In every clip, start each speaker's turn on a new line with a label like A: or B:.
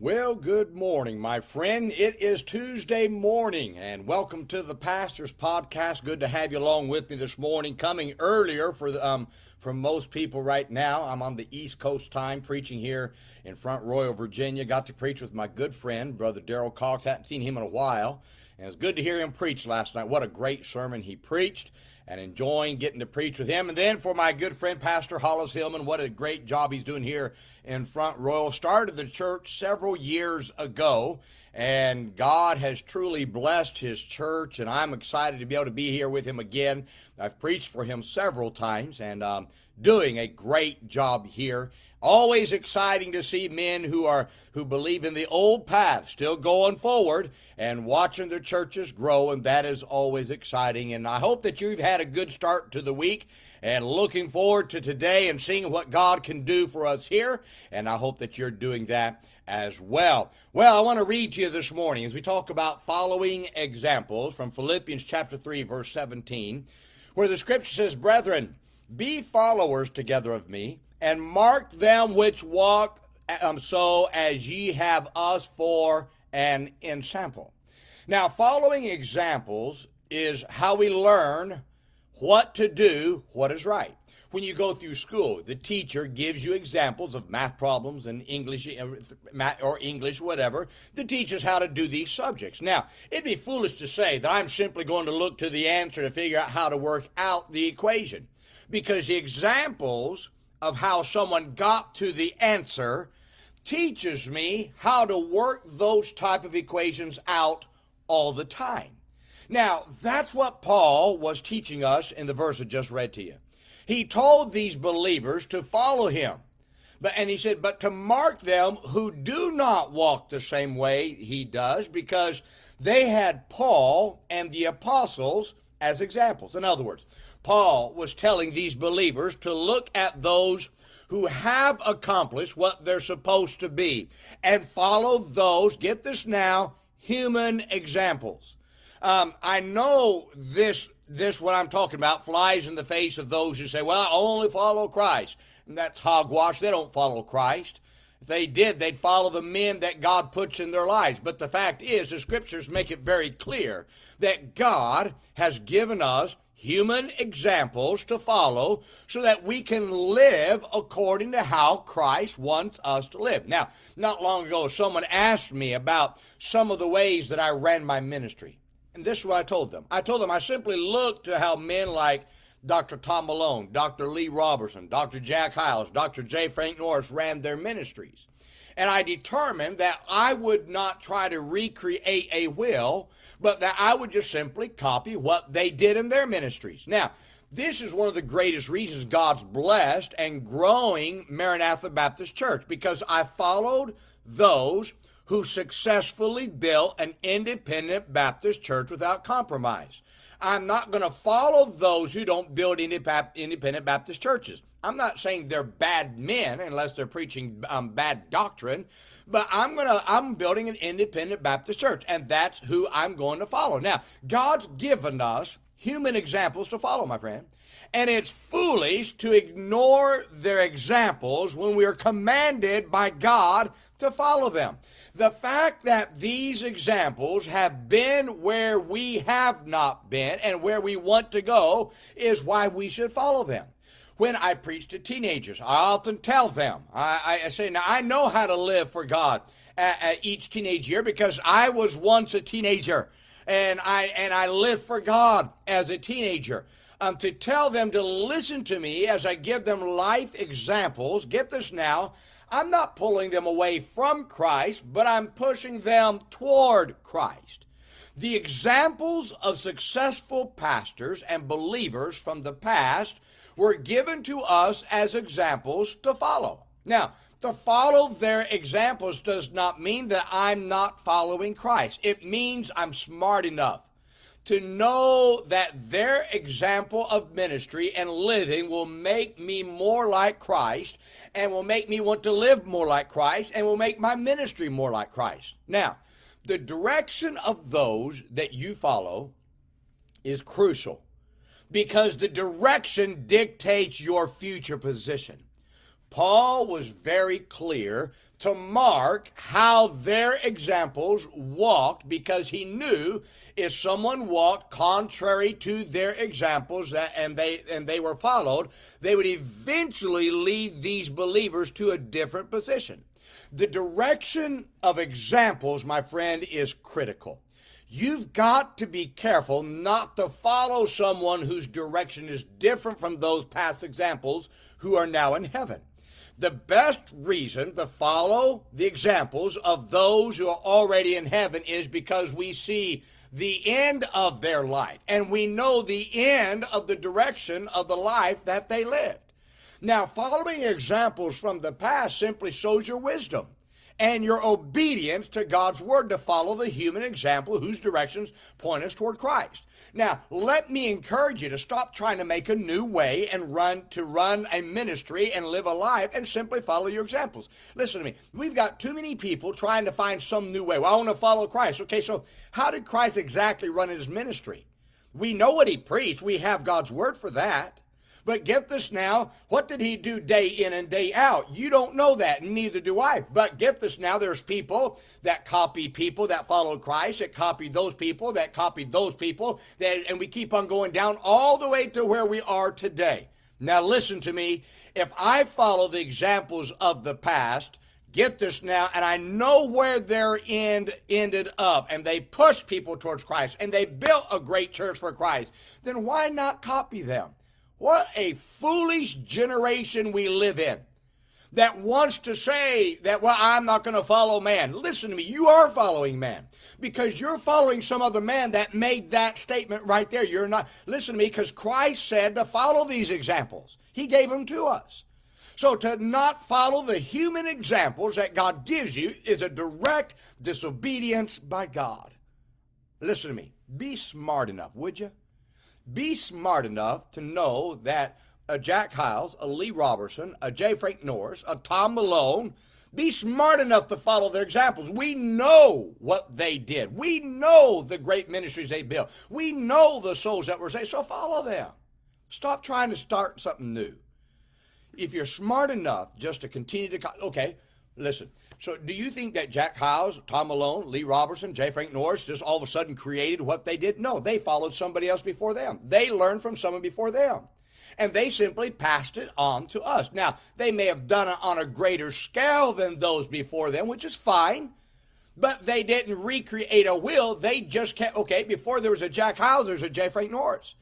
A: Well, good morning, my friend. It is Tuesday morning, and welcome to the Pastor's Podcast. Good to have you along with me this morning. Coming earlier for the, um, from most people right now. I'm on the East Coast time, preaching here in Front Royal, Virginia. Got to preach with my good friend, Brother Daryl Cox. Hadn't seen him in a while, and it was good to hear him preach last night. What a great sermon he preached and enjoying getting to preach with him. And then for my good friend, Pastor Hollis Hillman, what a great job he's doing here in Front Royal. Started the church several years ago, and God has truly blessed his church, and I'm excited to be able to be here with him again. I've preached for him several times, and um, doing a great job here. Always exciting to see men who are who believe in the old path still going forward and watching their churches grow, and that is always exciting. And I hope that you've had a good start to the week and looking forward to today and seeing what God can do for us here. And I hope that you're doing that as well. Well, I want to read to you this morning as we talk about following examples from Philippians chapter 3, verse 17, where the scripture says, Brethren, be followers together of me, and mark them which walk um, so as ye have us for an ensample. Now, following examples is how we learn what to do, what is right. When you go through school, the teacher gives you examples of math problems and English uh, or English, whatever, that teaches how to do these subjects. Now, it'd be foolish to say that I'm simply going to look to the answer to figure out how to work out the equation because the examples of how someone got to the answer teaches me how to work those type of equations out all the time. Now, that's what Paul was teaching us in the verse I just read to you. He told these believers to follow him. But and he said, but to mark them who do not walk the same way he does, because they had Paul and the apostles as examples. In other words, Paul was telling these believers to look at those who have accomplished what they're supposed to be and follow those, get this now, human examples. Um, I know this, this, what I'm talking about, flies in the face of those who say, well, I only follow Christ. And that's hogwash. They don't follow Christ. If they did, they'd follow the men that God puts in their lives. But the fact is, the scriptures make it very clear that God has given us human examples to follow so that we can live according to how Christ wants us to live. Now, not long ago, someone asked me about some of the ways that I ran my ministry. And this is what I told them. I told them I simply looked to how men like Dr. Tom Malone, Dr. Lee Roberson, Dr. Jack Hyles, Dr. J. Frank Norris ran their ministries. And I determined that I would not try to recreate a will, but that I would just simply copy what they did in their ministries. Now, this is one of the greatest reasons God's blessed and growing Maranatha Baptist Church because I followed those who successfully built an independent Baptist church without compromise. I'm not going to follow those who don't build independent Baptist churches. I'm not saying they're bad men unless they're preaching um, bad doctrine, but I'm gonna I'm building an independent Baptist church, and that's who I'm going to follow. Now, God's given us human examples to follow, my friend. And it's foolish to ignore their examples when we are commanded by God to follow them. The fact that these examples have been where we have not been and where we want to go is why we should follow them when I preach to teenagers. I often tell them, I, I say, now I know how to live for God at, at each teenage year because I was once a teenager and I, and I lived for God as a teenager. Um, to tell them to listen to me as I give them life examples. Get this now. I'm not pulling them away from Christ, but I'm pushing them toward Christ. The examples of successful pastors and believers from the past were given to us as examples to follow. Now, to follow their examples does not mean that I'm not following Christ. It means I'm smart enough to know that their example of ministry and living will make me more like Christ and will make me want to live more like Christ and will make my ministry more like Christ. Now, the direction of those that you follow is crucial because the direction dictates your future position. Paul was very clear to mark how their examples walked because he knew if someone walked contrary to their examples that and they and they were followed they would eventually lead these believers to a different position the direction of examples my friend is critical You've got to be careful not to follow someone whose direction is different from those past examples who are now in heaven. The best reason to follow the examples of those who are already in heaven is because we see the end of their life and we know the end of the direction of the life that they lived. Now, following examples from the past simply shows your wisdom and your obedience to God's word to follow the human example whose directions point us toward Christ. Now, let me encourage you to stop trying to make a new way and run to run a ministry and live a life and simply follow your examples. Listen to me. We've got too many people trying to find some new way. Well, I want to follow Christ. Okay, so how did Christ exactly run his ministry? We know what he preached. We have God's word for that. But get this now, what did he do day in and day out? You don't know that, and neither do I. But get this now, there's people that copy people that followed Christ, that copied those people, that copied those people, that, and we keep on going down all the way to where we are today. Now listen to me. If I follow the examples of the past, get this now, and I know where their end ended up, and they pushed people towards Christ, and they built a great church for Christ, then why not copy them? What a foolish generation we live in that wants to say that, well, I'm not going to follow man. Listen to me. You are following man because you're following some other man that made that statement right there. You're not, listen to me, because Christ said to follow these examples. He gave them to us. So to not follow the human examples that God gives you is a direct disobedience by God. Listen to me. Be smart enough, would you? Be smart enough to know that a Jack Hyles, a Lee Roberson, a J. Frank Norris, a Tom Malone, be smart enough to follow their examples. We know what they did. We know the great ministries they built. We know the souls that were saved. So follow them. Stop trying to start something new. If you're smart enough just to continue to, okay, listen, so do you think that Jack Hyles, Tom Malone, Lee Roberson, J. Frank Norris just all of a sudden created what they did? No, they followed somebody else before them. They learned from someone before them. And they simply passed it on to us. Now, they may have done it on a greater scale than those before them, which is fine. But they didn't recreate a will. They just kept, okay, before there was a Jack Hyles, there's a J. Frank Norris.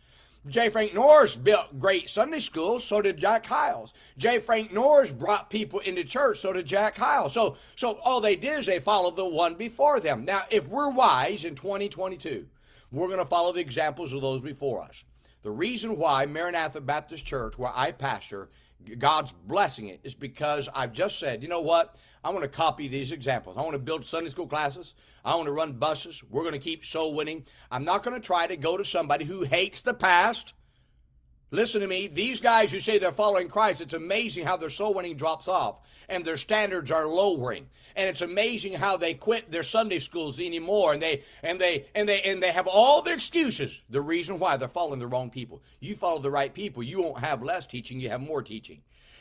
A: J. Frank Norris built great Sunday schools, so did Jack Hyles. J. Frank Norris brought people into church, so did Jack Hyles. So, so all they did is they followed the one before them. Now, if we're wise in 2022, we're going to follow the examples of those before us. The reason why Maranatha Baptist Church, where I pastor, God's blessing it is because I've just said, you know what? I want to copy these examples. I want to build Sunday school classes. I want to run buses. We're going to keep soul winning. I'm not going to try to go to somebody who hates the past. Listen to me. These guys who say they're following Christ, it's amazing how their soul winning drops off and their standards are lowering. And it's amazing how they quit their Sunday schools anymore and they and they and they and they have all the excuses. The reason why they're following the wrong people. You follow the right people, you won't have less teaching, you have more teaching.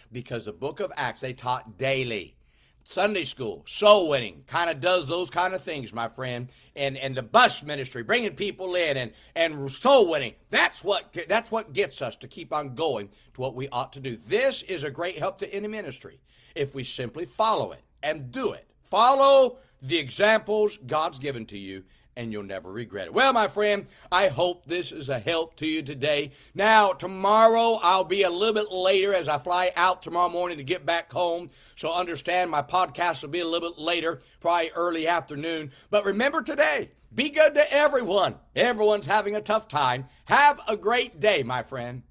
A: Because the book of Acts they taught daily. Sunday school, soul winning, kind of does those kind of things, my friend. And and the bus ministry, bringing people in and and soul winning. That's what that's what gets us to keep on going to what we ought to do. This is a great help to any ministry if we simply follow it and do it. Follow the examples God's given to you and you'll never regret it. Well, my friend, I hope this is a help to you today. Now, tomorrow I'll be a little bit later as I fly out tomorrow morning to get back home. So understand my podcast will be a little bit later, probably early afternoon. But remember today, be good to everyone. Everyone's having a tough time. Have a great day, my friend.